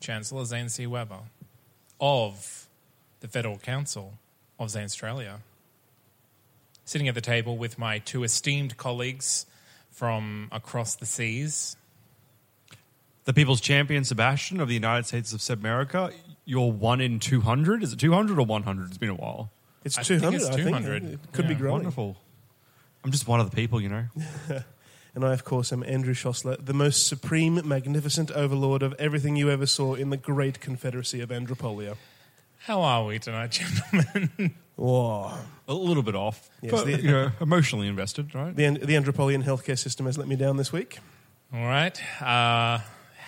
Chancellor Zane C. Weber of the Federal Council of Zanstralia. Sitting at the table with my two esteemed colleagues from across the seas. The People's Champion Sebastian of the United States of Sebmerica. You're one in 200. Is it 200 or 100? It's been a while. It's I 200, think it's I think. 200. It could be Yeah, growing. Wonderful. I'm just one of the people, you know. And I, of course, am Andrew Szosler, the most supreme, magnificent overlord of everything you ever saw in the great confederacy of Andropolia. How are we tonight, gentlemen? Whoa. A little bit off. Yes, but, the- you know, emotionally invested, right? The, the Andropolian healthcare system has let me down this week. All right. Uh,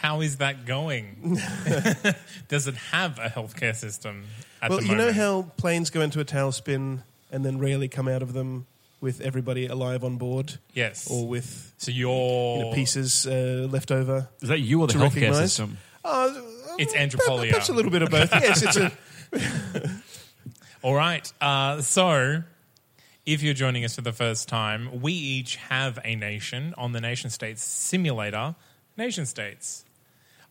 how is that going? Does it have a healthcare system at well, the you know how planes go into a tailspin and then rarely come out of them with everybody alive on board? Yes. Or with So you're you know, pieces uh, left over? Is that you or the To healthcare recognise? system? Uh, It's uh, Andropolia. Perhaps a little bit of both. yes, it's a. All right. Uh, so, if you're joining us for the first time, we each have a nation on the nation states simulator, nation states.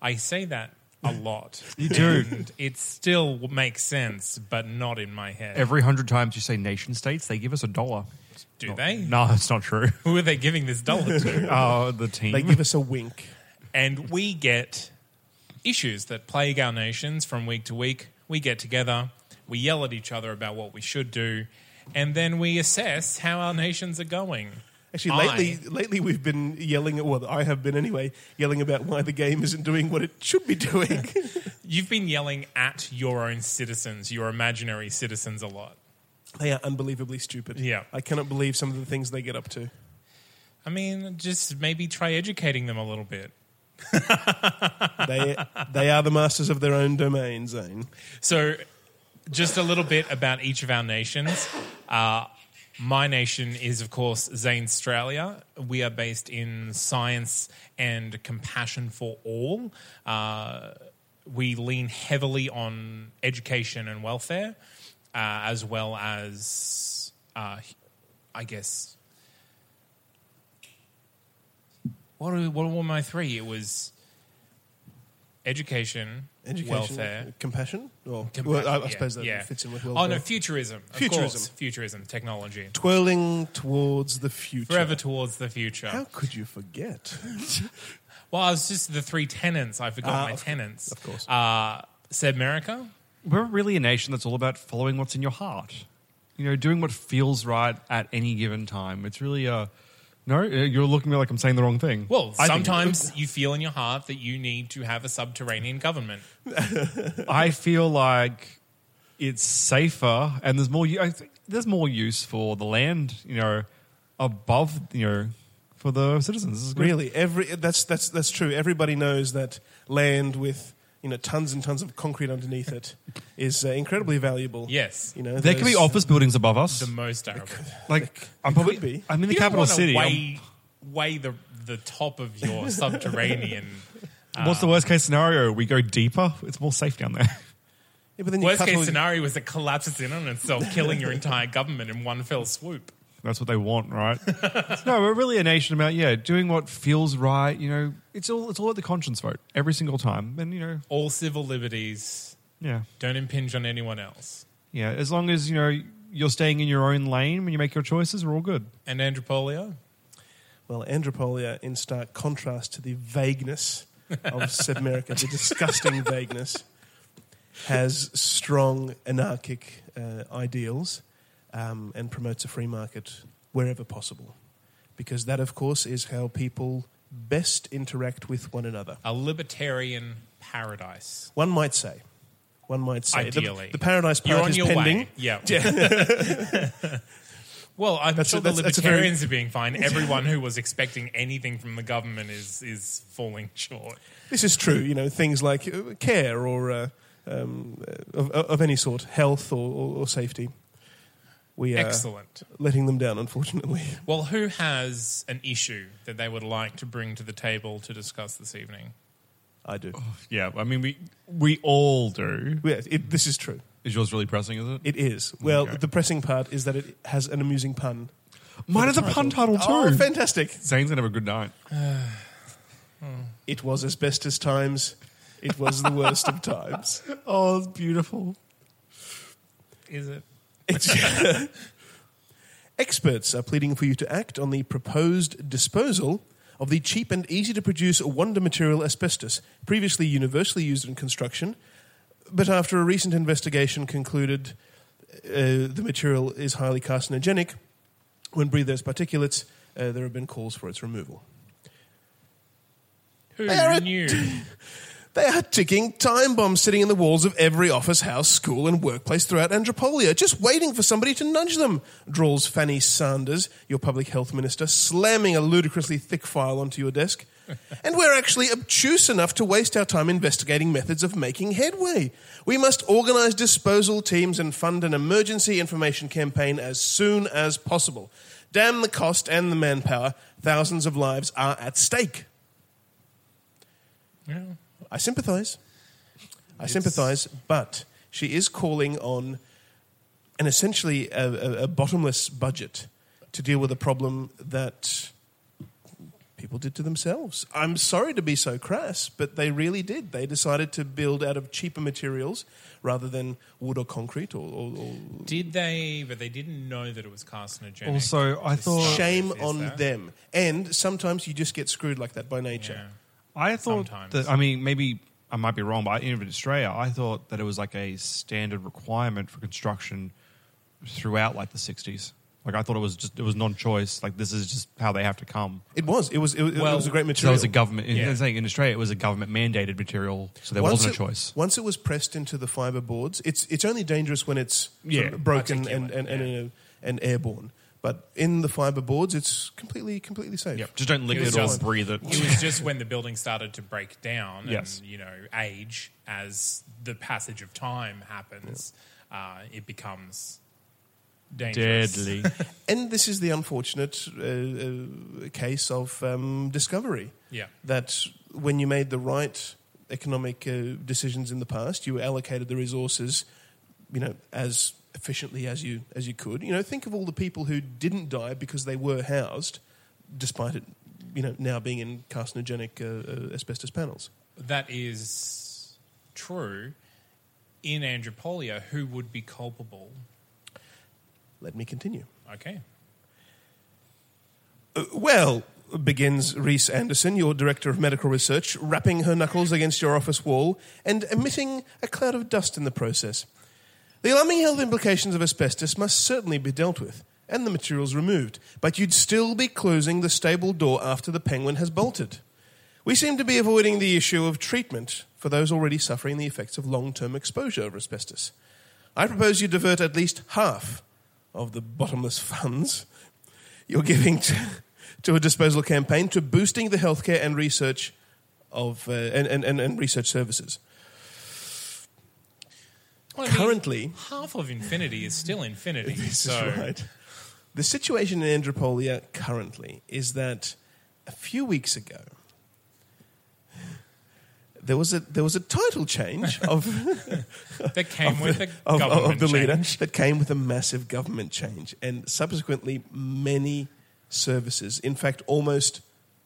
I say that a lot. You do. And it still makes sense, but not in my head. Every hundred times you say nation states, they give us a dollar. Do they? No, that's not true. Who are they giving this dollar to? Oh, the team. They give us a wink. and we get issues that plague our nations from week to week. We get together, we yell at each other about what we should do, and then we assess how our nations are going. Actually, I- lately, lately we've been yelling at. Well, I have been anyway, yelling about why the game isn't doing what it should be doing. You've been yelling at your own citizens, your imaginary citizens, a lot. They are unbelievably stupid. Yeah. I cannot believe some of the things they get up to. I mean, just maybe try educating them a little bit. They they are the masters of their own domain, Zane. So, just a little bit about each of our nations. Uh, my nation is, of course, Zanstralia. We are based in science and compassion for all. Uh, we lean heavily on education and welfare, uh, as well as, uh, I guess, what, are, what were my three? It was education, Education, welfare, compassion, or Compassion, well, I, I yeah, suppose that yeah. fits in with welfare. Oh no, futurism. Of Futurism. course. futurism, technology, Twirling towards the future. forever towards the future. How could you forget? Well, I was just the three tenants. I forgot Ah, my of- tenants. of course. Uh, Sebmerica. We're really a nation that's all about following what's in your heart. You know, doing what feels right at any given time. It's really uh no, uh, you're looking at me like I'm saying the wrong thing. Well, I think- sometimes you feel in your heart that you need to have a subterranean government. I feel like it's safer, and there's more. I think there's more use for the land. You know, above you know, for the citizens. This is good. Really, every that's that's that's true. Everybody knows that land with you know tons and tons of concrete underneath it is uh, incredibly valuable. Yes. you know There could be those- office buildings above us. The most arrogant. like I'm probably could be. I'm in the You don't capital wanna city. I'm- Weigh, weigh the the top of your subterranean. what's the worst case scenario? We go deeper. It's more safe down there. Yeah, but then you Worst cut case all- scenario is it collapses in on itself, killing your entire government in one fell swoop. That's what they want, right? no, we're really a nation about yeah, doing what feels right. You know, it's all it's all at the conscience vote every single time, and you know, All civil liberties yeah, don't impinge on anyone else. yeah. As long as you know you're staying in your own lane when you make your choices, we're all good. And Andropolia? Well, Andropolia, in stark contrast to the vagueness of Sebmerica, the disgusting vagueness, has strong anarchic uh, ideals um, and promotes a free market wherever possible. Because that, of course, is how people best interact with one another. A libertarian paradise. One might say. One might say. The- Ideally. The, Paradise Part is pending. way. Yeah. Yeah. Well, I'm That's sure the that's- a very- libertarians are being fine. Everyone who was expecting anything from the government is is falling short. This is true. You know, things like uh, care or uh, um, of, of any sort, health or, or, or safety. We are Excellent. letting them down, unfortunately. Well, who has an issue that they would like to bring to the table to discuss this evening? I do. Oh, yeah, I mean we we all do. Yeah, it, this is true. Is yours really pressing? Is it? It is. Well, Okay. the pressing part is that it has an amusing pun. Mine is a pun title too. Oh, fantastic! Zane's gonna have a good night. Hmm. It was asbestos times. It was the worst of times. Oh, it's beautiful. Is it? Experts are pleading for you to act on the proposed disposal of the cheap and easy to produce wonder material asbestos, previously universally used in construction, but after a recent investigation concluded uh, the material is highly carcinogenic. When breathed as particulates, uh, there have been calls for its removal. Who They are a- knew? They are ticking time bombs sitting in the walls of every office, house, school, and workplace throughout Andropolia, just waiting for somebody to nudge them, drawls Fanny Sanders, your public health minister, slamming a ludicrously thick file onto your desk. and we're actually obtuse enough to waste our time investigating methods of making headway. We must organise disposal teams and fund an emergency information campaign as soon as possible. Damn the cost and the manpower. Thousands of lives are at stake. Yeah. I sympathise. I sympathise, but she is calling on an essentially a, a, a bottomless budget to deal with a problem that people did to themselves. I'm sorry to be so crass, but they really did. They decided to build out of cheaper materials rather than wood or concrete or, or, or Did they? But they didn't know that it was carcinogenic. Also, I thought shame on that? them. And sometimes you just get screwed like that by nature. Yeah. I thought Sometimes. that I mean maybe I might be wrong, but even in Australia, I thought that it was like a standard requirement for construction throughout like the '60s. Like I thought it was just it was non-choice. Like this is just how they have to come. It was. It was. It was, it Well, was a great So material. it was a government. Yeah. I'm saying in Australia, it was a government mandated material, so there once wasn't a choice. Once it was pressed into the fiber boards, it's it's only dangerous when it's sort Yeah, of broken and particulate, and, and, uh, and airborne. But in the fiber boards, it's completely completely safe. Yep. Just don't lick It it, was or just- breathe it. It was just when the building started to break down Yes. and you know age as the passage of time happens, uh, it becomes dangerous. Deadly. And this is the unfortunate uh, uh, case of um, discovery. Yeah. That when you made the right economic uh, decisions in the past, you allocated the resources, you know, as efficiently as you as you could. You know, think of all the people who didn't die because they were housed, despite it, you know, now being in carcinogenic uh, uh, asbestos panels. That is true. In Andropolia, who would be culpable? Let me continue. Okay. Uh, well, begins Reese Anderson, your director of medical research, rapping her knuckles against your office wall and emitting a cloud of dust in the process. The alarming health implications of asbestos must certainly be dealt with and the materials removed, but you'd still be closing the stable door after the penguin has bolted. We seem to be avoiding the issue of treatment for those already suffering the effects of long term exposure of asbestos. I propose you divert at least half of the bottomless funds you're giving to, to a disposal campaign to boosting the healthcare and research of uh, and, and, and, and research services. Well, I mean, Currently, half of infinity is still infinity. this so is right. The situation in Andropolia currently is that a few weeks ago there was a there was a title change of that came with a of, government of the leader change. that came with a massive government change, and subsequently many services, in fact, almost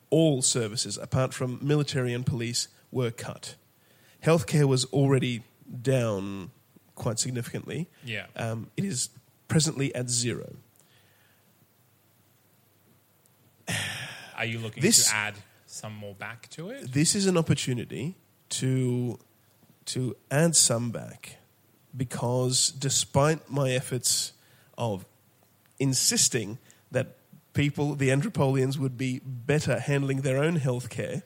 all services, apart from military and police, were cut. Healthcare was already down quite significantly. Yeah. Um, it is presently at zero. are you looking This- to add some more back to it? this is an opportunity to to add some back because despite my efforts of insisting that people the Andropolians, would be better handling their own health care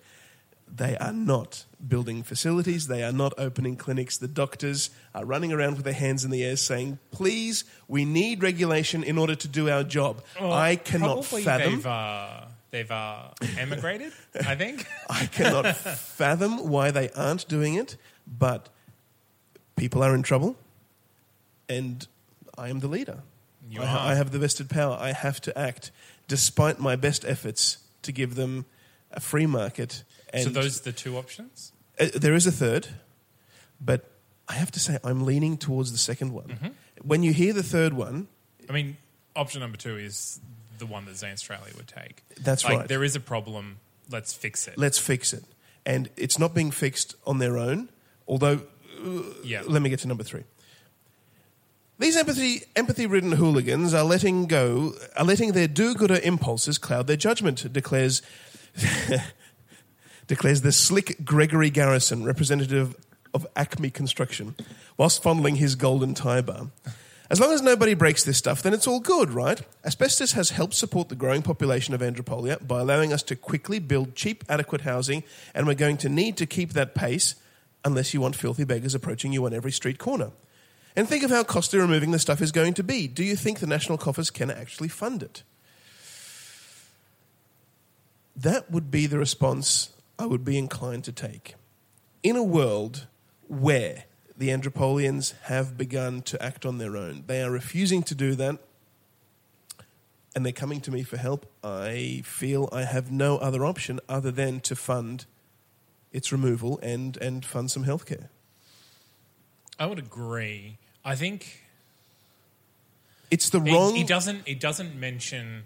they are not building facilities they are not opening clinics the doctors are running around with their hands in the air saying please we need regulation in order to do our job i cannot fathom They've, uh, they've uh, emigrated, I think. I cannot fathom why they aren't doing it, but people are in trouble, and I am the leader. I, ha- I have the vested power. I have to act, despite my best efforts to give them a free market. And so those are the two options? uh, there is a third, but I have to say I'm leaning towards the second one. Mm-hmm. When you hear the third one, I mean, option number two is the one that Zanstralia would take. That's like, right. There is a problem. Let's fix it. let's fix it. And it's not being fixed on their own, although yeah. Let me get to number three. These empathy empathy ridden hooligans are letting go are letting their do gooder impulses cloud their judgment, declares declares the slick Gregory Garrison, representative of Acme Construction, whilst fondling his golden tie bar. As long as nobody breaks this stuff, then it's all good, right? Asbestos has helped support the growing population of Andropolia by allowing us to quickly build cheap, adequate housing, and we're going to need to keep that pace unless you want filthy beggars approaching you on every street corner. And think of how costly removing the stuff is going to be. Do you think the national coffers can actually fund it? That would be the response I would be inclined to take. In a world where the Andropolians have begun to act on their own, they are refusing to do that and they're coming to me for help. I feel I have no other option other than to fund its removal and, and fund some healthcare. I would agree. I think It's the wrong. it doesn't. It doesn't mention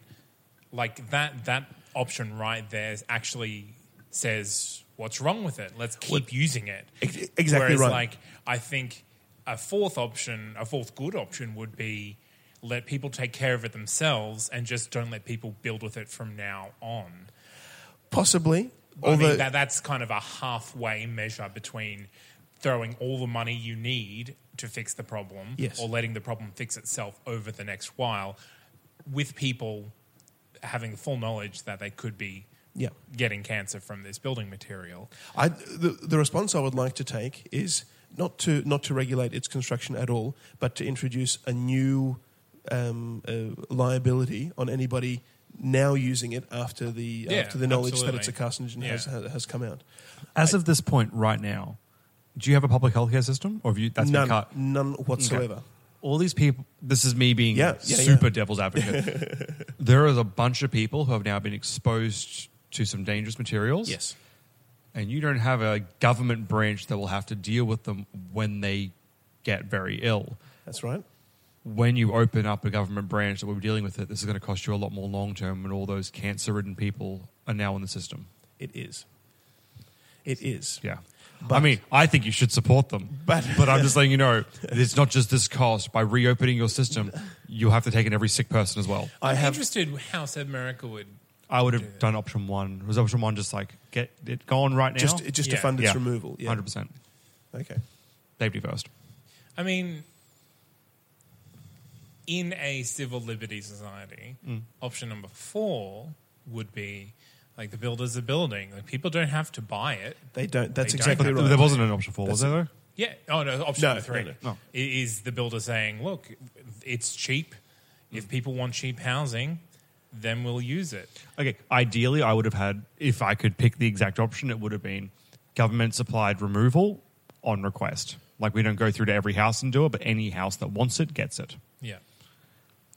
like that. That option right there actually says what's wrong with it. Let's keep using it. Ex- exactly Whereas, right. Like I think a fourth option, a fourth good option, would be let people take care of it themselves and just don't let people build with it from now on. Possibly. I Although, mean, that, that's kind of a halfway measure between throwing all the money you need to fix the problem Yes. or letting the problem fix itself over the next while with people having full knowledge that they could be yeah. getting cancer from this building material. I, the, the response I would like to take is not to not to regulate its construction at all, but to introduce a new um, uh, liability on anybody now using it after the Yeah, after the knowledge that it's a carcinogen has, has has come out. As of this point, right now, do you have a public healthcare system, or have you? That's been none, cut. none whatsoever. all these people this is me being Yeah, yeah, super yeah. devil's advocate there is a bunch of people who have now been exposed to some dangerous materials Yes, and you don't have a government branch that will have to deal with them when they get very ill that's right. when you open up a government branch that we're dealing with it this is going to cost you a lot more long term when all those cancer ridden people are now in the system It is. It is. yeah But- I mean, I think you should support them, But- but I'm just letting you know it's not just this cost. By reopening your system, you'll have to take in every sick person as well. I I'm have interested how Sebmerica would. I would have done option one. Was option one just like get it going right now? just just to Yeah. fund its Yeah. removal. Yeah. hundred percent. Okay. Safety first. I mean, in a civil liberty society, Mm. option number four would be like the builders are building. Like people don't have to buy it. They don't. That's They don't exactly have- right. There wasn't an option four, was there? Though? Yeah. Oh no. Option No, number three no, no. No. i- is the builder saying, "Look, it's cheap. Mm. If people want cheap housing, then we'll use it." Okay. Ideally, I would have had if I could pick the exact option, it would have been government supplied removal on request. Like we don't go through to every house and do it, but any house that wants it gets it. Yeah.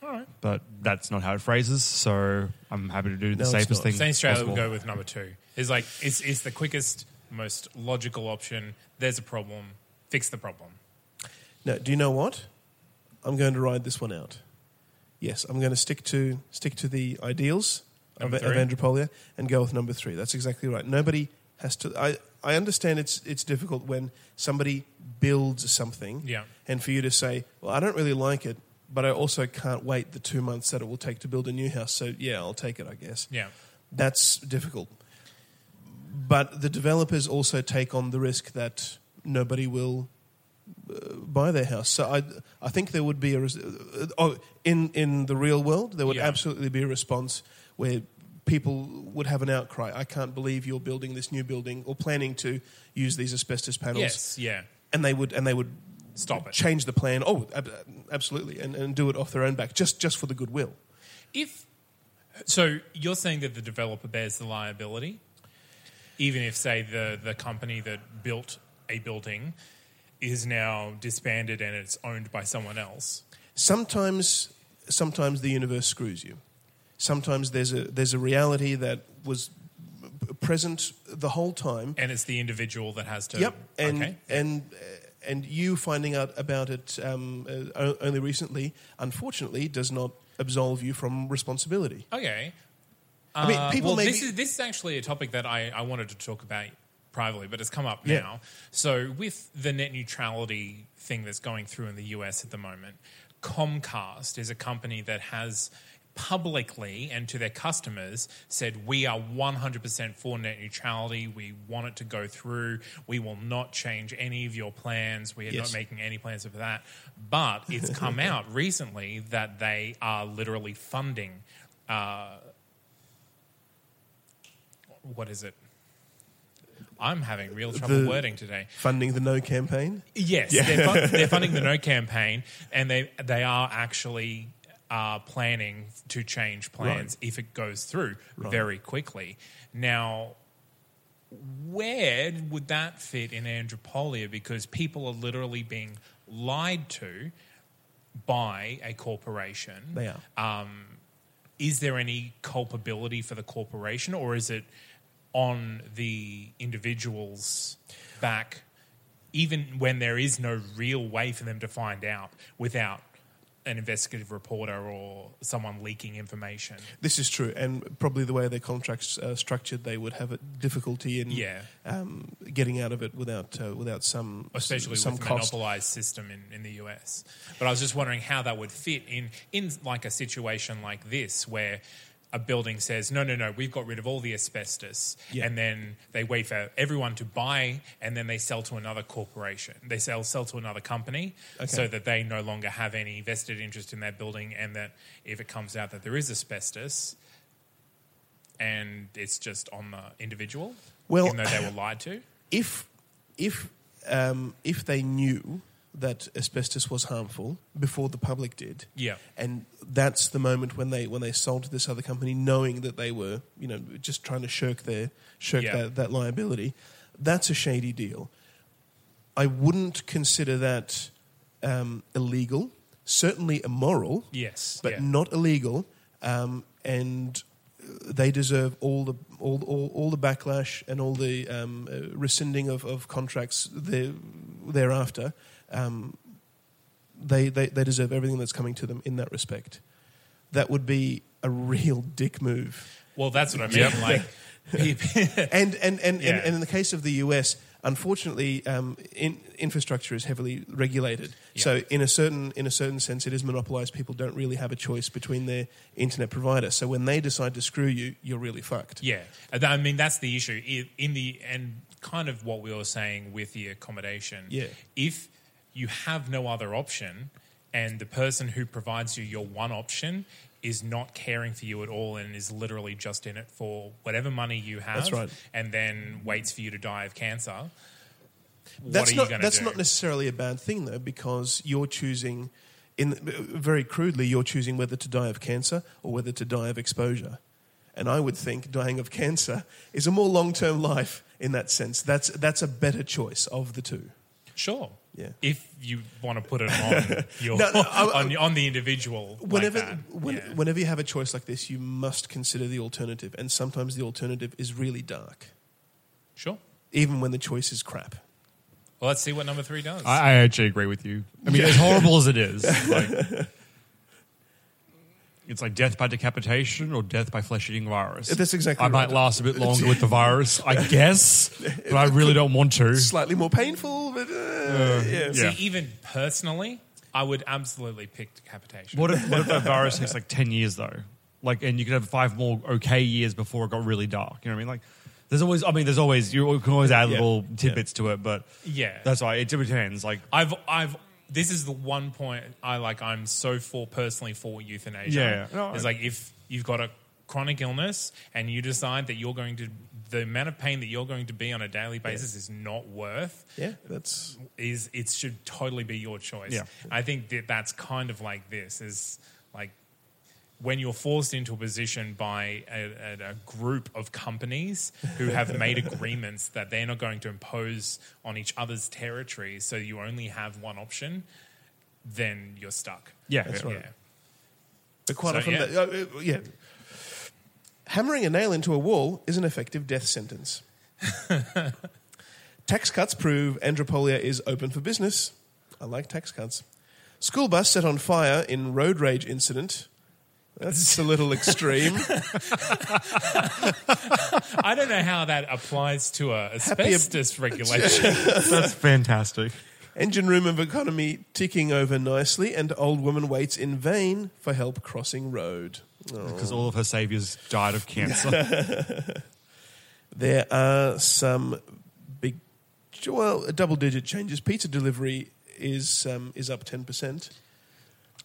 All right. But that's not how it phrases, so I'm happy to do the No, it's safest not. thing. Zanstralia possible. would go with number two. It's like it's, it's the quickest, most logical option. There's a problem. Fix the problem. No, do you know what? I'm going to ride this one out. Yes, I'm going to stick to stick to the ideals of, of? Andropolia and go with number three. That's exactly right. Nobody has to. I, I understand it's it's difficult when somebody builds something, Yeah. and for you to say, "Well, I don't really like it, but I also can't wait the two months that it will take to build a new house." So yeah, I'll take it, I guess. Yeah. That's difficult. But the developers also take on the risk that nobody will buy their house. So I, I think there would be a uh, oh, in in the real world there would Yeah. absolutely be a response where people would have an outcry. I can't believe you're building this new building or planning to use these asbestos panels. Yes, yeah. and they would and they would Stop it. change the plan. Oh, ab- absolutely, and, and do it off their own back, just just for the goodwill. If so, you're saying that the developer bears the liability, even if, say, the the company that built a building is now disbanded and it's owned by someone else. sometimes sometimes the universe screws you. Sometimes there's a there's a reality that was present the whole time. And it's the individual that has to. Yep, and okay. and and you finding out about it um, uh, only recently, unfortunately, does not absolve you from responsibility. Okay. I mean, Uh, people well, this be- is this is actually a topic that I, I wanted to talk about privately, but it's come up Yeah. now. So with the net neutrality thing that's going through in the US at the moment, Comcast is a company that has publicly and to their customers said we are 100% for net neutrality we want it to go through we will not change any of your plans we are Yes. not making any plans for that but it's come out recently that they are literally funding uh, what is it? I'm having real trouble The- wording today. Funding the No campaign. Yes, they're, fun- they're funding the No campaign, and they they are actually uh, planning to change plans if it goes through very quickly. Now, where would that fit in Andropolia? Because people are literally being lied to by a corporation. They are. Is there any culpability for the corporation, or is it on the individual's back, even when there is no real way for them to find out without an investigative reporter or someone leaking information? This is true, and probably the way their contracts are structured, they would have a difficulty in Yeah. um, getting out of it without uh, without some especially some with cost. monopolized system in, in the US. But I was just wondering how that would fit in in like a situation like this where a building says, no, no, no, we've got rid of all the asbestos. Yeah. And then they wait for everyone to buy and then they sell to another corporation. They sell, sell to another company so that they no longer have any vested interest in that building and that if it comes out that there is asbestos and it's just on the individual, Well- even though they were lied to. if if um, if they knew that asbestos was harmful before the public did, Yeah. and that's the moment when they when they sold to this other company, knowing that they were you know just trying to shirk their shirk Yeah. that, that liability, that's a shady deal. I wouldn't consider that um, illegal. Certainly immoral, Yes. but yeah. not illegal. Um, and they deserve all the all, all, all the backlash and all the um, uh, rescinding of, of contracts there, thereafter. Um, they, they they deserve everything that's coming to them in that respect. That would be a real dick move. Well, that's what I mean. Like, And and and, Yeah. and, and in the case of the US, unfortunately, um, in, infrastructure is heavily regulated. So in a certain in a certain sense, it is monopolized. People don't really have a choice between their internet provider. So when they decide to screw you, you're really fucked. yeah, I mean that's the issue in the and kind of what we were saying with the accommodation. Yeah. if you have no other option, and the person who provides you your one option is not caring for you at all and is literally just in it for whatever money you have, That's right. and then waits for you to die of cancer. That's what are not you going to that's do? not necessarily a bad thing though, because you're choosing, in very crudely, you're choosing whether to die of cancer or whether to die of exposure. And I would think dying of cancer is a more long term life in that sense. That's that's a better choice of the two. Sure. Yeah. If you want to put it on your No, no, I- on, on the individual, Whenever like that. when, Yeah. whenever you have a choice like this, you must consider the alternative, and sometimes the alternative is really dark, sure. even when the choice is crap. Well, let's see what number three does. I, I actually agree with you. I mean, as horrible as it is, like, it's like death by decapitation or death by flesh-eating virus. That's exactly I might last a bit longer with the virus, I guess, but I really don't want to. Slightly more painful, but uh, yeah. See, Yeah. even personally, I would absolutely pick decapitation. What if, what if that virus takes like ten years though? Like, and you could have five more okay years before it got really dark. You know what I mean? Like, there's always. I mean, there's always you can always add Yeah. little tidbits to it, but Yeah. that's why it depends. Like, I've I've this is the one point I like I'm so for personally for euthanasia. Yeah, no, it's I- like if you've got a chronic illness and you decide that you're going to the amount of pain that you're going to be on a daily basis is not worth Yeah, that's is it should totally be your choice. Yeah. I think that that's kind of like this is like when you're forced into a position by a, a, a group of companies who have made agreements that they're not going to impose on each other's territory, so you only have one option, then you're stuck. yeah, That's yeah. right. But quite So, often, yeah. that- uh, uh, yeah. Hammering a nail into a wall is an effective death sentence. tax cuts prove Andropolia is open for business. I like tax cuts. School bus set on fire in road rage incident. That's a little extreme. I don't know how that applies to a Happy ab- asbestos regulation. That's fantastic. Engine room of economy ticking over nicely, and old woman waits in vain for help crossing road. Oh. Because all of her saviors died of cancer. There are some big, well, double-digit changes. Pizza delivery is um, is up ten percent.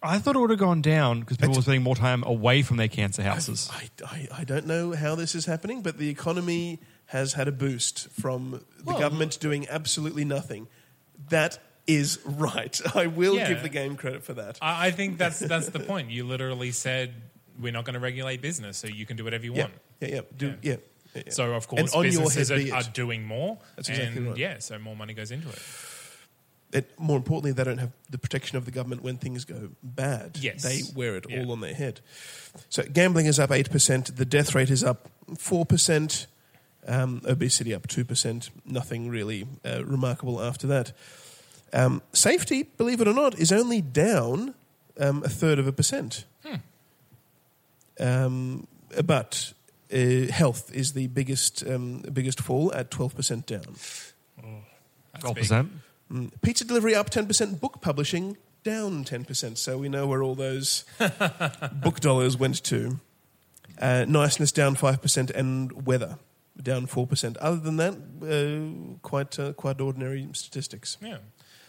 I thought it would have gone down because people were spending more time away from their cancer houses. I, I, I don't know how this is happening, but the economy has had a boost from the Well- government doing absolutely nothing. That is right. I will Yeah. give the game credit for that. I, I think that's that's the point. You literally said we're not going to regulate business, so you can do whatever you yeah, want. yeah, yeah, do, yeah. yeah, yeah. So of And course, on your businesses head are, be are it. doing more. That's exactly and right. Yeah, so more money goes into it. It, more importantly, they don't have the protection of the government when things go bad. Yes. They wear it Yeah. all on their head. So gambling is up 8%, the death rate is up 4%, um, obesity up 2%, nothing really uh, remarkable after that. Um, safety, believe it or not, is only down um, a third of a percent. Um, but uh, health is the biggest, um, biggest fall at 12% down. That's Twelve big. Percent. Mm. Pizza delivery up 10%, book publishing down 10%. So we know where all those book dollars went to. Uh, niceness down 5% and weather down 4%. Other than that, uh, quite, uh, quite ordinary statistics. Yeah.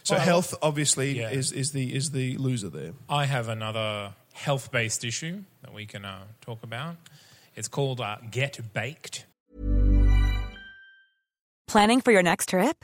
So Well, health obviously yeah. is, is, the, is the loser there. I have another health-based issue that we can uh, talk about. It's called uh, Get Baked. Planning for your next trip?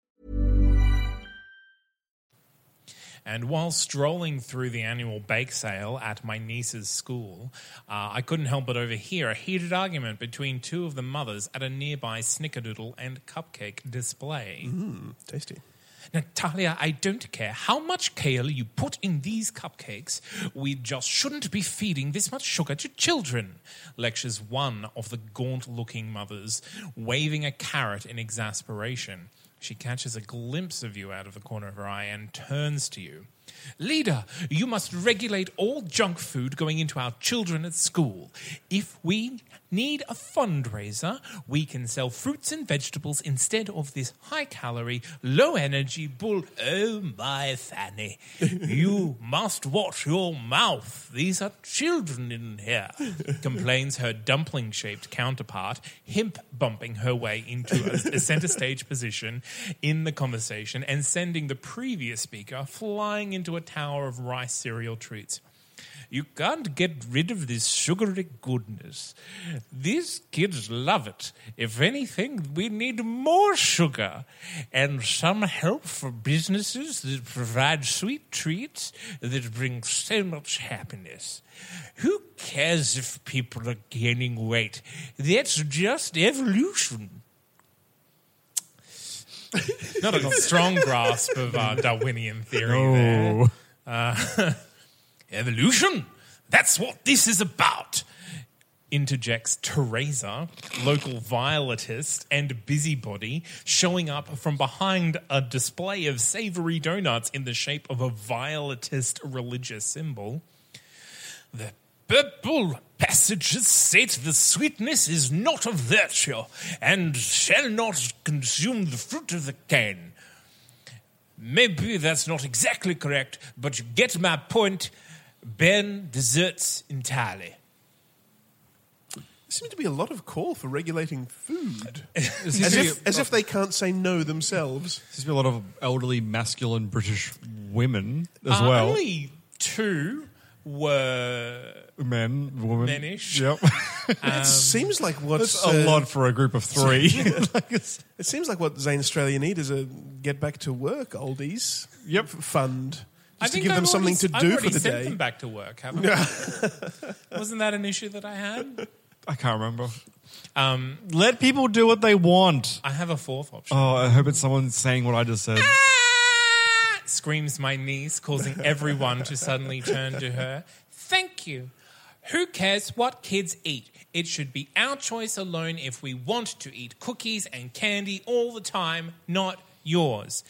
And while strolling through the annual bake sale at my niece's school, uh, I couldn't help but overhear a heated argument between two of the mothers at a nearby snickerdoodle and cupcake display. Tasty. Natalia, I don't care how much kale you put in these cupcakes. We just shouldn't be feeding this much sugar to children, lectures one of the gaunt looking mothers, waving a carrot in exasperation. She catches a glimpse of you out of the corner of her eye and turns to you. Leader, you must regulate all junk food going into our children at school. If we need a fundraiser, we can sell fruits and vegetables instead of this high calorie, low energy bull. Oh, my Fanny, you must watch your mouth. These are children in here, complains her dumpling shaped counterpart, himp bumping her way into a, a center stage position in the conversation and sending the previous speaker flying into a tower of rice cereal treats. You can't get rid of this sugary goodness. These kids love it. If anything, we need more sugar and some help for businesses that provide sweet treats that bring so much happiness. Who cares if people are gaining weight? That's just evolution. Not a strong grasp of uh, Darwinian theory there. Oh, Evolution. That's what this is about. interjects Teresa, local violetist and busybody, showing up from behind a display of savory donuts in the shape of a violetist religious symbol. The purple passages state the sweetness is not a virtue and shall not consume the fruit of the cane. Maybe that's not exactly correct, but you get my point. Ben desserts entirely. There seems to be a lot of call for regulating food. As, if, as if they can't say no themselves. There's been a lot of elderly, masculine British women as Uh, well. Only two were Men, women. Menish. Yep. it seems like what's That's a uh, lot for a group of three. Like it's- It seems like what Zanstralia need is a get back to work oldies Yep. f- fund. Just I to think give them I've something already- to I've do for the sent day. them back to work, haven't I? Wasn't that an issue that I had? I can't remember. Um, Let people do what they want. I have a fourth option. Oh, I hope it's someone saying what I just said. Ah! Screams my niece, causing everyone to suddenly turn to her. Thank you. Who cares what kids eat? It should be our choice alone if we want to eat cookies and candy all the time, not yours.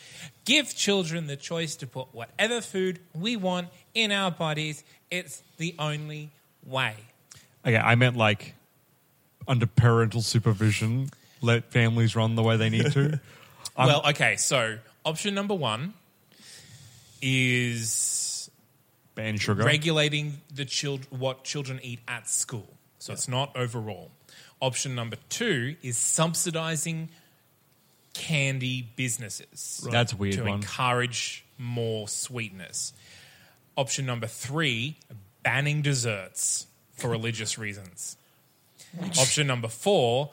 Give children the choice to put whatever food we want in our bodies. It's the only way. Okay, I meant like under parental supervision, let families run the way they need to. I'm- well, okay, so option number one is Ban sugar. regulating the child what children eat at school. So it's not overall. Option number two is subsidizing candy businesses. That's a weird to one. encourage more sweetness. Option number three, banning desserts for religious reasons. Option number four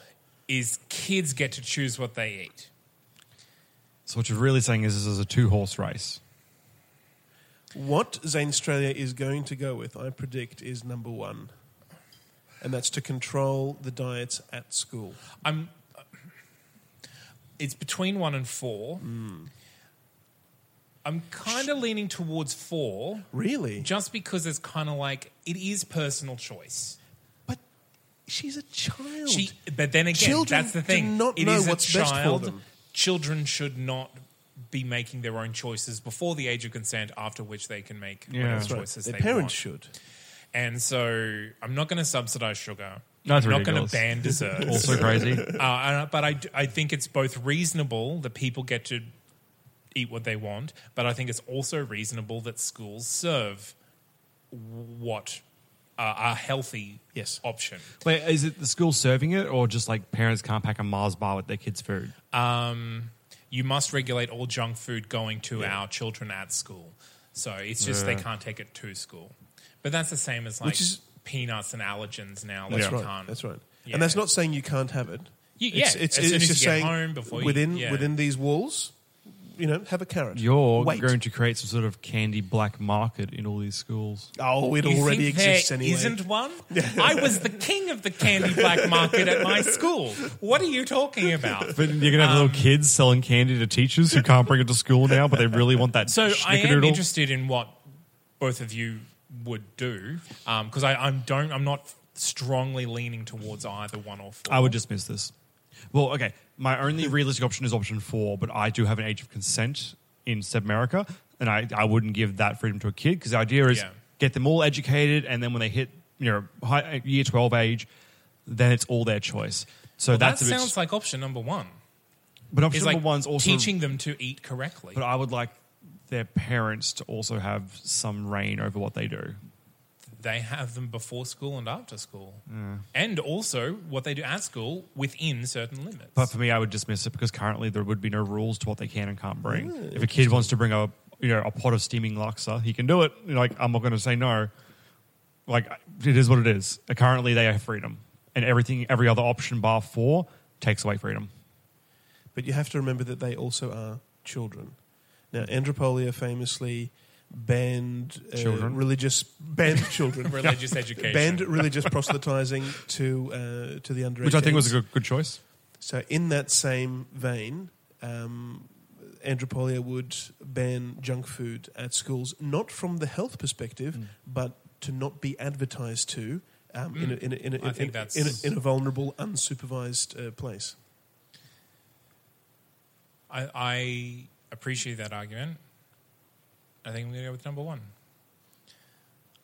is kids get to choose what they eat. so what you're really saying is this is a two horse race. What Zanstralia is going to go with, I predict, is number one. And that's to control the diets at school. I'm. It's between one and four. Hmm. I'm kind of leaning towards four, Really? just because it's kind of like it is personal choice. But she's a child. She, but then again, Children that's the do thing. not It know is a what's best for child. them. Children should not be making their own choices before the age of consent, after which they can make Yeah. whatever That's Right. choices Their they parents want. should. And so I'm not going to subsidize sugar. That's I'm not going to ban desserts. Also crazy. Uh, and- but I, I think it's both reasonable that people get to eat what they want, but I think it's also reasonable that schools serve what uh, a healthy Yes. option. Wait, is it the school serving it or just like parents can't pack a Mars bar with their kids' food? Um, you must regulate all junk food going to our children at school. So it's just they can't take it to school. But that's the same as like Which is- peanuts and allergens now. That's that right. can't. That's right. Yeah. And that's not saying you can't have it. You- yeah, as soon as you just get saying home, before you- within yeah. within these walls, you know, have a carrot. You're Wait. going to create some sort of candy black market in all these schools. Oh, it You already think there exists anyway. Isn't one? I was the king of the candy black market at my school. What are you talking about? But you're going to have little um, kids selling candy to teachers who can't bring it to school now, but they really want that So I am schnickerdoodle. interested in what both of you would do um, because I I'm don't I'm not strongly leaning towards either one or four. I would dismiss this. Well, okay. My only realistic option is option four, but I do have an age of consent in Sebmerica, and I, I wouldn't give that freedom to a kid because the idea is Yeah. get them all educated, and then when they hit you know high, year twelve age, then it's all their choice. So Well, that's that a bit. sounds like option number one. but option Is number like one's also teaching them to eat correctly. But I would like their parents to also have some reign over what they do. they have them before school and after school, and also what they do at school within certain limits. But for me, I would dismiss it because currently there would be no rules to what they can and can't bring. if a kid wants to bring a you know a pot of steaming laksa, he can do it. Like I'm not going to say no. Like it is what it is. Currently, they have freedom, and everything, every other option bar four takes away freedom. But you have to remember that they also are children. Now, Andropolia famously banned uh, Children? religious banned children, religious education. banned religious proselytizing to uh, to the under, Which I think was a good, good choice. So, in that same vein, um, Andropolia would ban junk food at schools, not from the health perspective, Mm. but to not be advertised to um, in, a, in, a, in, a, I in, in, in a vulnerable, unsupervised uh, place. I, I appreciate that argument. I think I'm going to go with number one.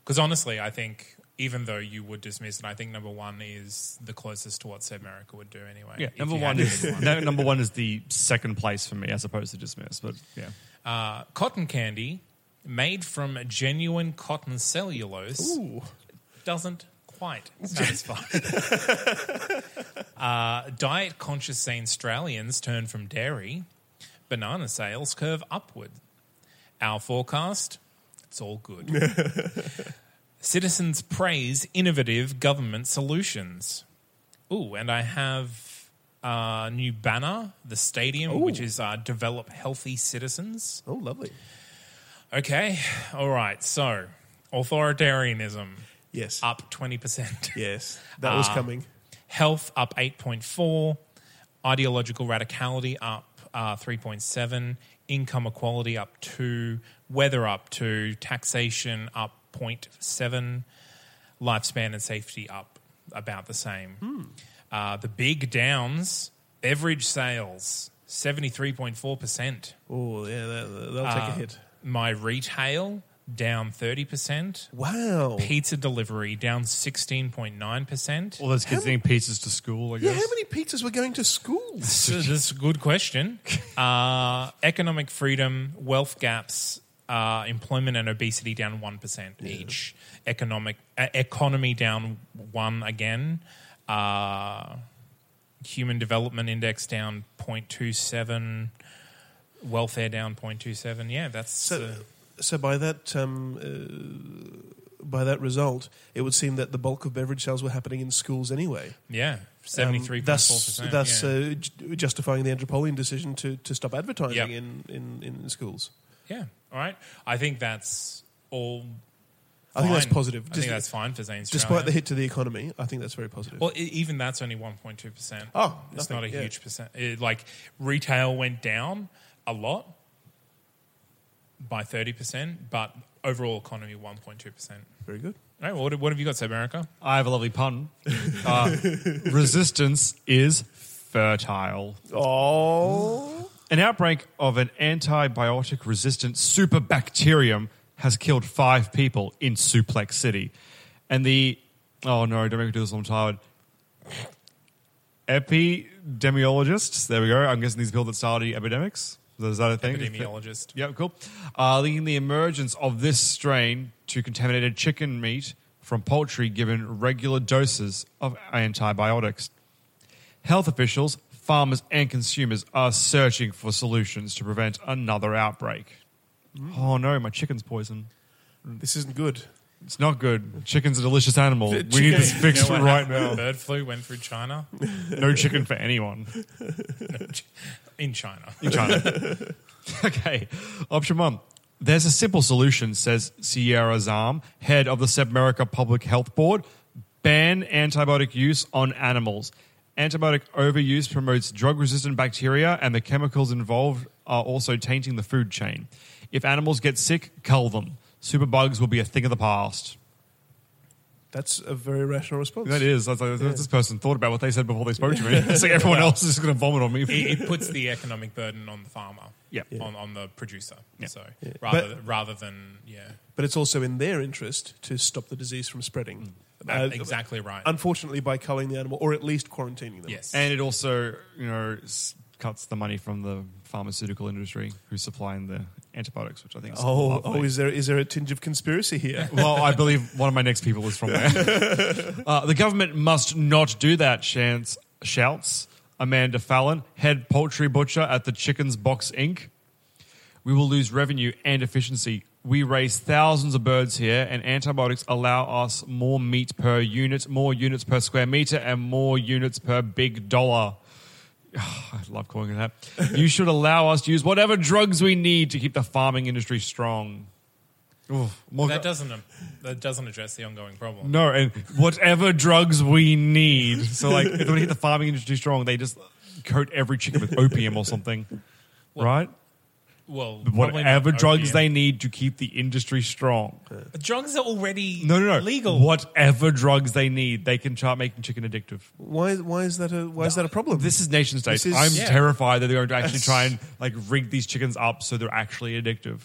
Because honestly, I think even though you would dismiss it, I think number one is the closest to what Sebmerica would do anyway. Yeah, number one is no, number one is the second place for me as opposed to dismiss. But yeah, Uh, cotton candy made from genuine cotton cellulose Ooh. doesn't quite satisfy. uh, diet conscious Australians turn from dairy. Banana sales curve upward. Our forecast, it's all good. Citizens praise innovative government solutions. Ooh, and I have a new banner, the stadium, which is uh, Develop Healthy Citizens. Oh, lovely. Okay, all right. So, authoritarianism Yes. up 20%. Yes. That was Ah. coming. Health up 8.4. Ideological radicality up uh, 3.7. Income equality up 2. Weather up 2. Taxation up 0.7. Lifespan and safety up about the same. Uh, the big downs, beverage sales 73.4%. Oh, yeah, that, they'll take a Uh, hit. My retail down 30%. Wow. Pizza delivery down 16.9%. all those kids eating pizzas to school. I Yeah, guess. how many pizzas were going to school? So this is a good question. Uh, economic freedom, wealth gaps, uh, employment and obesity down 1% each. Economic uh, Economy down 1 again. Uh, human development index down 0.27. Welfare down 0.27. Yeah, that's... So, uh, so by that um, uh, by that result, it would seem that the bulk of beverage sales were happening in schools anyway. yeah, Um, 73.4%. thus, thus yeah. uh, ju- justifying the Andropolian decision to, to stop advertising Yep. in, in, in schools. Yeah. All right. I think that's all. I think that's positive. I Just- think that's fine for Zane Despite the hit to the economy, I think that's very positive. Well, even that's only one point two percent. Oh, it's nothing, not a yeah. huge percent. It, like retail went down a lot by thirty percent, but overall economy one point two percent. very good. All right. Well, what, what have you got, Sebmerica? I have a lovely pun. Uh, resistance is fertile. Oh, An outbreak of an antibiotic resistant superbacterium has killed five people in Suplex City. And the, oh no, don't make me do this, I'm tired. Epidemiologists, there we go. I'm guessing these people that study epidemics. Is that a thing? Epidemiologist. Yeah, cool. Uh, linking the emergence of this strain to contaminated chicken meat from poultry given regular doses of antibiotics. Health officials, farmers, and consumers are searching for solutions to prevent another outbreak. Oh no, my chicken's poisoned. this isn't good. It's not good. Chicken's a delicious animal. We need this fixed You know what right happened? now. Bird flu went through China. No chicken for anyone In China. in China. okay, option one. There's a simple solution, says Sierra Zam, head of the Sebmerica Public Health Board. Ban antibiotic use on animals. Antibiotic overuse promotes drug resistant bacteria, and the chemicals involved are also tainting the food chain. If animals get sick, cull them. Superbugs will be a thing of the past. That's a very rational response. That is. That's like, This person thought about what they said before they spoke to me. It's like everyone else is going to vomit on me. it, it puts the economic burden on the farmer. Yeah. Yeah. On, on the producer. Yeah. So rather But- rather than yeah. But it's also in their interest to stop the disease from spreading. Uh, exactly right. Unfortunately, by culling the animal or at least quarantining them. yes. And it also, you know, s- cuts the money from the pharmaceutical industry who's supplying the antibiotics, which I think is Oh, lovely. oh, is there is there a tinge of conspiracy here? well, I believe one of my next people is from there. uh, the government must not do that, Chance shouts Amanda Fallon, head poultry butcher at the Chickens Box Inc. We will lose revenue and efficiency. We raise thousands of birds here, and antibiotics allow us more meat per unit, more units per square meter, and more units per big dollar. I love calling it that. you should allow us to use whatever drugs we need to keep the farming industry strong. Oof, more- that doesn't um, that doesn't address the ongoing problem. no, and whatever drugs we need. So, like, if they want to keep the farming industry strong, they just coat every chicken with opium or something, right? Well, Whatever drugs opium. they need to keep the industry strong. drugs are already No, no, no. legal. Whatever drugs they need, they can start making chicken addictive. Why? Why is that a? Why is that a problem? This is nation state. This is- I'm Yeah. terrified that they're going to actually try and like rig these chickens up so they're actually addictive.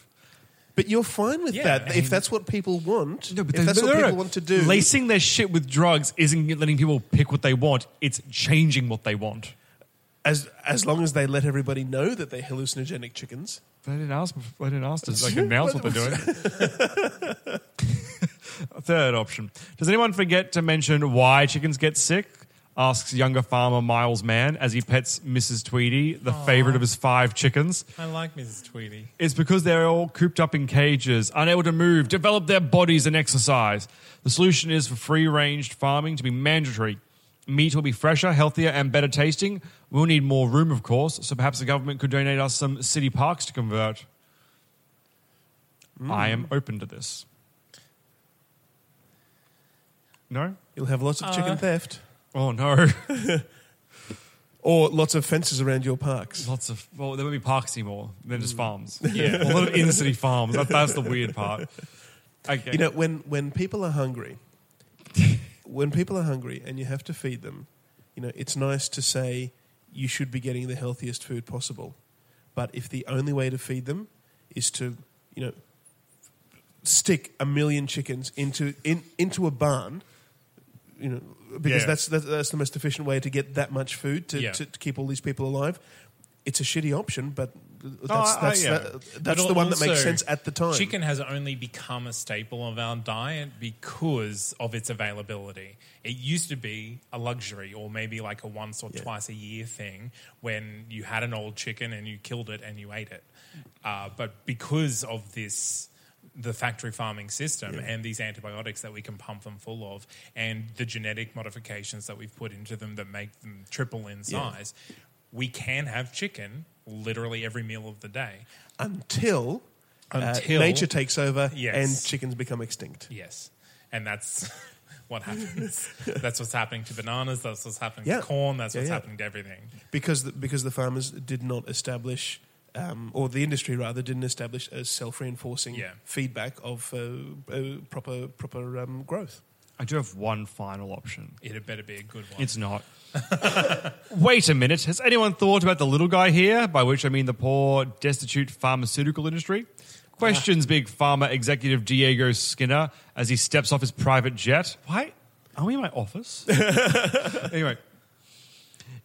But you're fine with Yeah, that I if that's what people want. No, but if that's what people want to do. Lacing their shit with drugs isn't letting people pick what they want. It's changing what they want. As as long as they let everybody know that they're hallucinogenic chickens. They didn't ask. They didn't ask to like announce what they're doing. Third option. Does anyone forget to mention why chickens get sick? Asks younger farmer Miles Mann as he pets Mrs. Tweedy, the favorite of his five chickens. I like Mrs. Tweedy. It's because they're all cooped up in cages, unable to move, develop their bodies, and exercise. The solution is for free ranged farming to be mandatory. Meat will be fresher, healthier, and better tasting. We'll need more room, of course, so perhaps the government could donate us some city parks to convert. I am open to this. No? You'll have lots of chicken Uh, theft Oh, no. or lots of fences around your parks. Lots of, well, there won't be parks anymore. They're just farms. Yeah. A lot of inner city farms. That, that's the weird part. Okay. You know, when when people are hungry, when people are hungry and you have to feed them, you know, it's nice to say you should be getting the healthiest food possible. But if the only way to feed them is to, you know, stick a million chickens into in, into a barn, you know, because Yeah. that's, that's that's the most efficient way to get that much food to, Yeah. to, to keep all these people alive. It's a shitty option, but that's, I- that's, yeah. that- that's the one that makes sense at the time. Chicken has only become a staple of our diet because of its availability. It used to be a luxury or maybe like a once or Yeah. twice a year thing when you had an old chicken and you killed it and you ate it. Uh, but because of this, the factory farming system and these antibiotics that we can pump them full of and the genetic modifications that we've put into them that make them triple in Yeah. size, we can have chicken literally every meal of the day. until, uh, Until- nature takes over Yes. and chickens become extinct. Yes, and that's what happens. that's what's happening to bananas. That's what's happening Yeah. to corn. That's Yeah, what's yeah. happening to everything. Because the, because the farmers did not establish, um, or the industry rather, didn't establish a self reinforcing feedback of uh, uh, proper proper um, growth. I do have one final option. It had better be a good one. It's not. Wait a minute. Has anyone thought about the little guy here? By which I mean the poor, destitute pharmaceutical industry? Questions big pharma executive Diego Skinner as he steps off his private jet. Why? Are we in my office? anyway.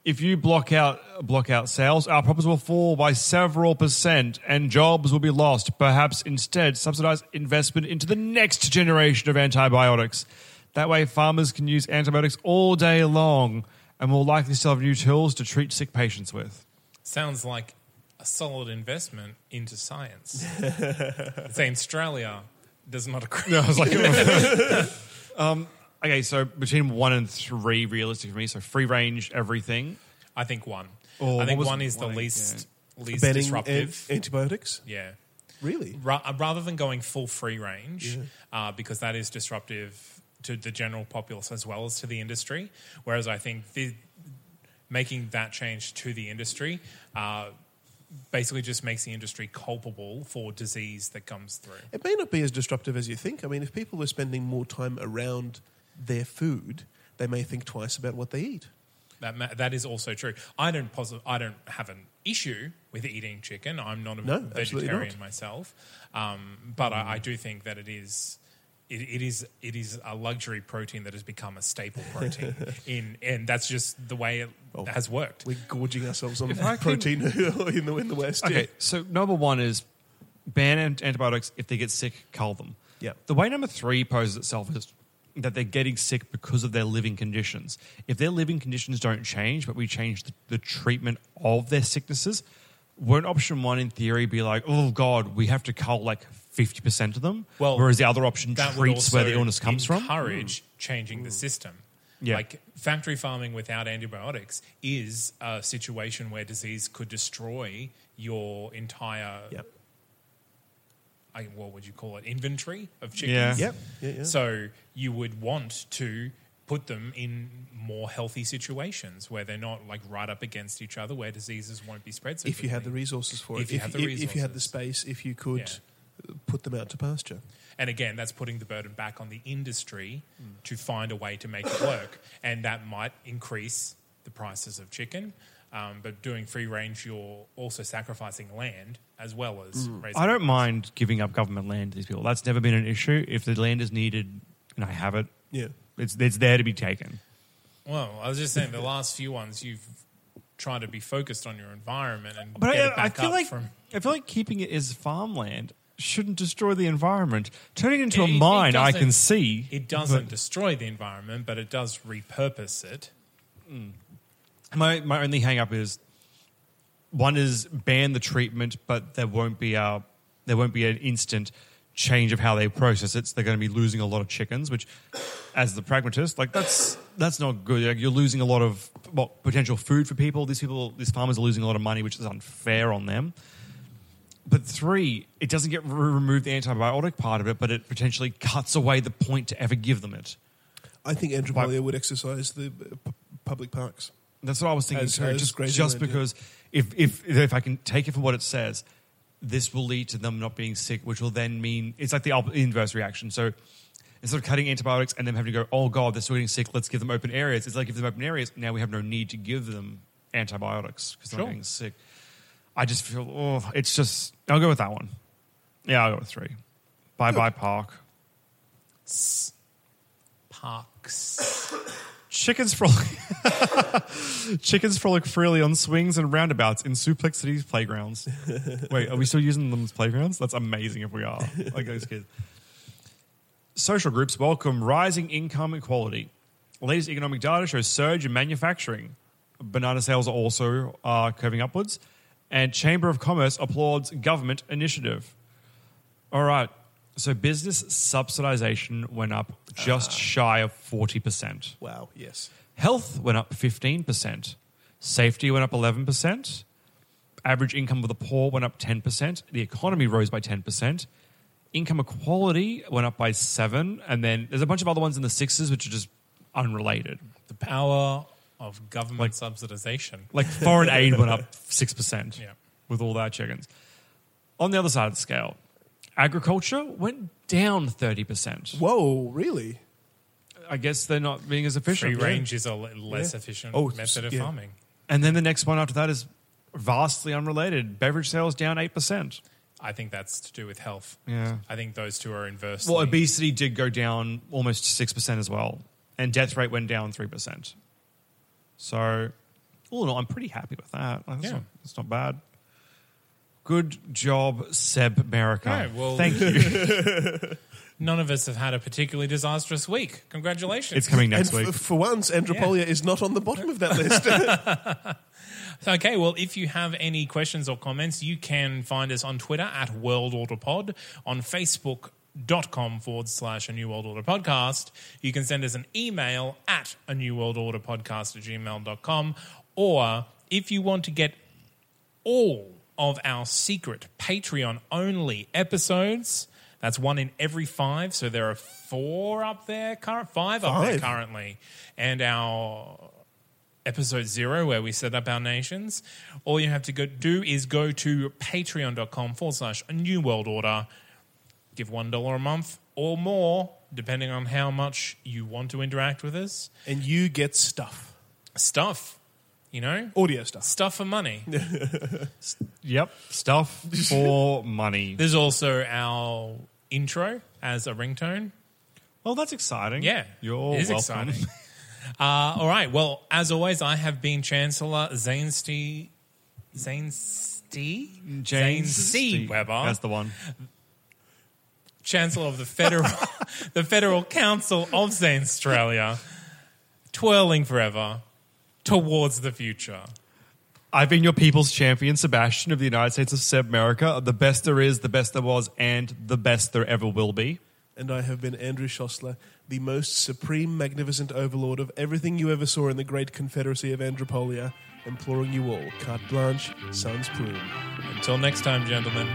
If you block out block out sales, our profits will fall by several percent and jobs will be lost. Perhaps instead subsidize investment into the next generation of antibiotics. That way farmers can use antibiotics all day long and will likely still have new tools to treat sick patients with. Sounds like a solid investment into science. Zanstralia does not agree. No, I was like, um, okay, so between one and three, realistic for me. So free range, everything. I think one. Oh, I think one is the one? least least Banning disruptive. an- antibiotics, yeah. really? Ra- uh, rather than going full free range, uh, because that is disruptive to the general populace as well as to the industry. Whereas I think the, making that change to the industry uh, basically just makes the industry culpable for disease that comes through. It may not be as disruptive as you think. I mean, if people were spending more time around their food, they may think twice about what they eat. That ma- that is also true. I don't posi- I don't have an issue with eating chicken. I'm not a No, vegetarian not. myself, um, but I, I do think that it is. It, it is it is a luxury protein that has become a staple protein in, and that's just the way it Oh. has worked. We're gorging ourselves on I can- protein in the in the West. Okay, yeah. so number one is ban antibiotics. If they get sick, cull them. Yeah. The way number three poses itself is that they're getting sick because of their living conditions. If their living conditions don't change, but we change the, the treatment of their sicknesses, won't option one in theory be like, oh God, we have to cull like 50% of them? Well, Whereas the other option that would treats where the illness comes from? Encourage hmm. changing the hmm. system. Yeah. Like factory farming without antibiotics is a situation where disease could destroy your entire Yep. I, what would you call it inventory of Yeah. chickens. Yep. Yeah, yeah. So you would want to put them in more healthy situations where they're not like right up against each other, where diseases won't be spread. So if you had the resources for If it, you had the if you had the space, if you could put them out to pasture. And again, that's putting the burden back on the industry to find a way to make it work. And that might increase the prices of chicken. Um, but doing free range, you're also sacrificing land as well as raising. I don't mind giving up government land to these people. That's never been an issue. If the land is needed and I have it, Yeah. It's it's there to be taken. Well, I was just saying the last few ones you've tried to be focused on your environment and But get it I, I feel up like from. I feel like keeping it as farmland shouldn't destroy the environment. Turning it into It- a mine, I can see. It doesn't but destroy the environment, but it does repurpose it. Mm. My my only hang up is one is ban the treatment, but there won't be a there won't be an instant change of how they process it. So they're going to be losing a lot of chickens, which, as the pragmatist, like that's that's not good. Like, you're losing a lot of well, potential food for people. These people, these farmers are losing a lot of money, which is unfair on them. But three, it doesn't get re- remove the antibiotic part of it, but it potentially cuts away the point to ever give them it. I think Andropolia would exercise the uh, p- public parks. That's what I was thinking As- too. as Just, just because if, if if I can take it for what it says, this will lead to them not being sick, which will then mean it's like the inverse reaction. So instead of cutting antibiotics and them having to go, oh god, they're still getting sick, let's give them open areas. It's like give them open areas. Now we have no need to give them antibiotics because they're Sure. not getting sick. I just feel, oh, it's just. I'll go with that one. Yeah, I'll go with three. Bye bye park. Parks. Chickens frolic. Chickens frolic freely on swings and roundabouts in Suplex City's playgrounds. Wait, are we still using them as playgrounds? That's amazing if we are. Like those kids. Social groups welcome rising income equality. Latest economic data shows surge in manufacturing. Banana sales are also uh, curving upwards. And Chamber of Commerce applauds government initiative. All right. So business subsidization went up just uh-huh. shy of 40%. Wow. Yes. Health went up 15%. Safety went up 11%. Average income of the poor went up 10%. The economy rose by 10%. Income equality went up by 7 and then there's a bunch of other ones in the sixes which are just unrelated. The power of government subsidization. Like foreign aid went up 6% Yeah. with all our chickens. On the other side of the scale, agriculture went down 30%. Whoa. Really? I guess they're not being as efficient. Free range is a le- less Yeah. efficient Oh, method of yeah. farming. And then the next one after that is vastly unrelated. Beverage sales down 8%. I think that's to do with health. Yeah. I think those two are inversely. Well, obesity did go down almost 6% as well. And death rate went down 3%. So, all in all, I'm pretty happy with that. Like, That's, Yeah. not, that's not bad. Good job, Sebmerica. All right, well- Thank you. None of us have had a particularly disastrous week. Congratulations. it's coming next and week. f- for once, Andropolia is not on the bottom of that list. Okay, well, if you have any questions or comments, you can find us on Twitter at World Order Pod, on Facebook.com forward slash a New World Order podcast. You can send us an email at a New World Order podcast at gmail.com. Or if you want to get all of our secret Patreon only episodes, that's one in every five. So there are four up there, current five, up there currently. And our episode zero where we set up our nations. All you have to go do is go to patreon.com forward slash a new world order. Give one dollar a month or more, depending on how much you want to interact with us. and you get stuff. Stuff, you know? Audio stuff. Stuff for money. Yep. Stuff for money. There's also our intro as a ringtone. Well, that's exciting. Yeah, You're it is welcome. exciting. uh, all right. Well, as always, I have been Chancellor Zane Ste Zane Ste Zane C. Weber, That's the one. Chancellor of the Federal the Federal Council of Zanstralia, twirling forever towards the future. I've been your people's champion, Sebastian of the United States of Sebmerica. The best there is, the best there was, and the best there ever will be. And I have been Andrew Szosler, the most supreme, magnificent overlord of everything you ever saw in the great confederacy of Andropolia, imploring you all, carte blanche, sans plume. Until next time, gentlemen.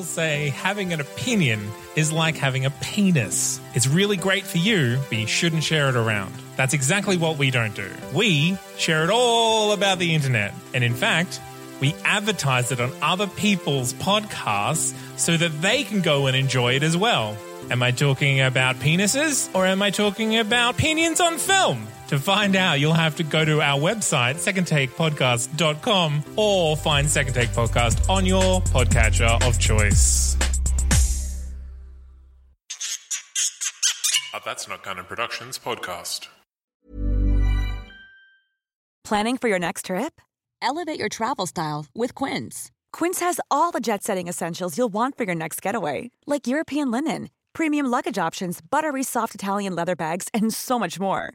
People say having an opinion is like having a penis. It's really great for you, but you shouldn't share it around. That's exactly what we don't do. We share it all about the internet. And in fact, we advertise it on other people's podcasts so that they can go and enjoy it as well. Am I talking about penises or am I talking about opinions on film? To find out, you'll have to go to our website, secondtakepodcast.com, or find Second Take Podcast on your podcatcher of choice. A That's Not Canon Productions podcast. Planning for your next trip? Elevate your travel style with Quince. Quince has all the jet setting essentials you'll want for your next getaway, like European linen, premium luggage options, buttery soft Italian leather bags, and so much more.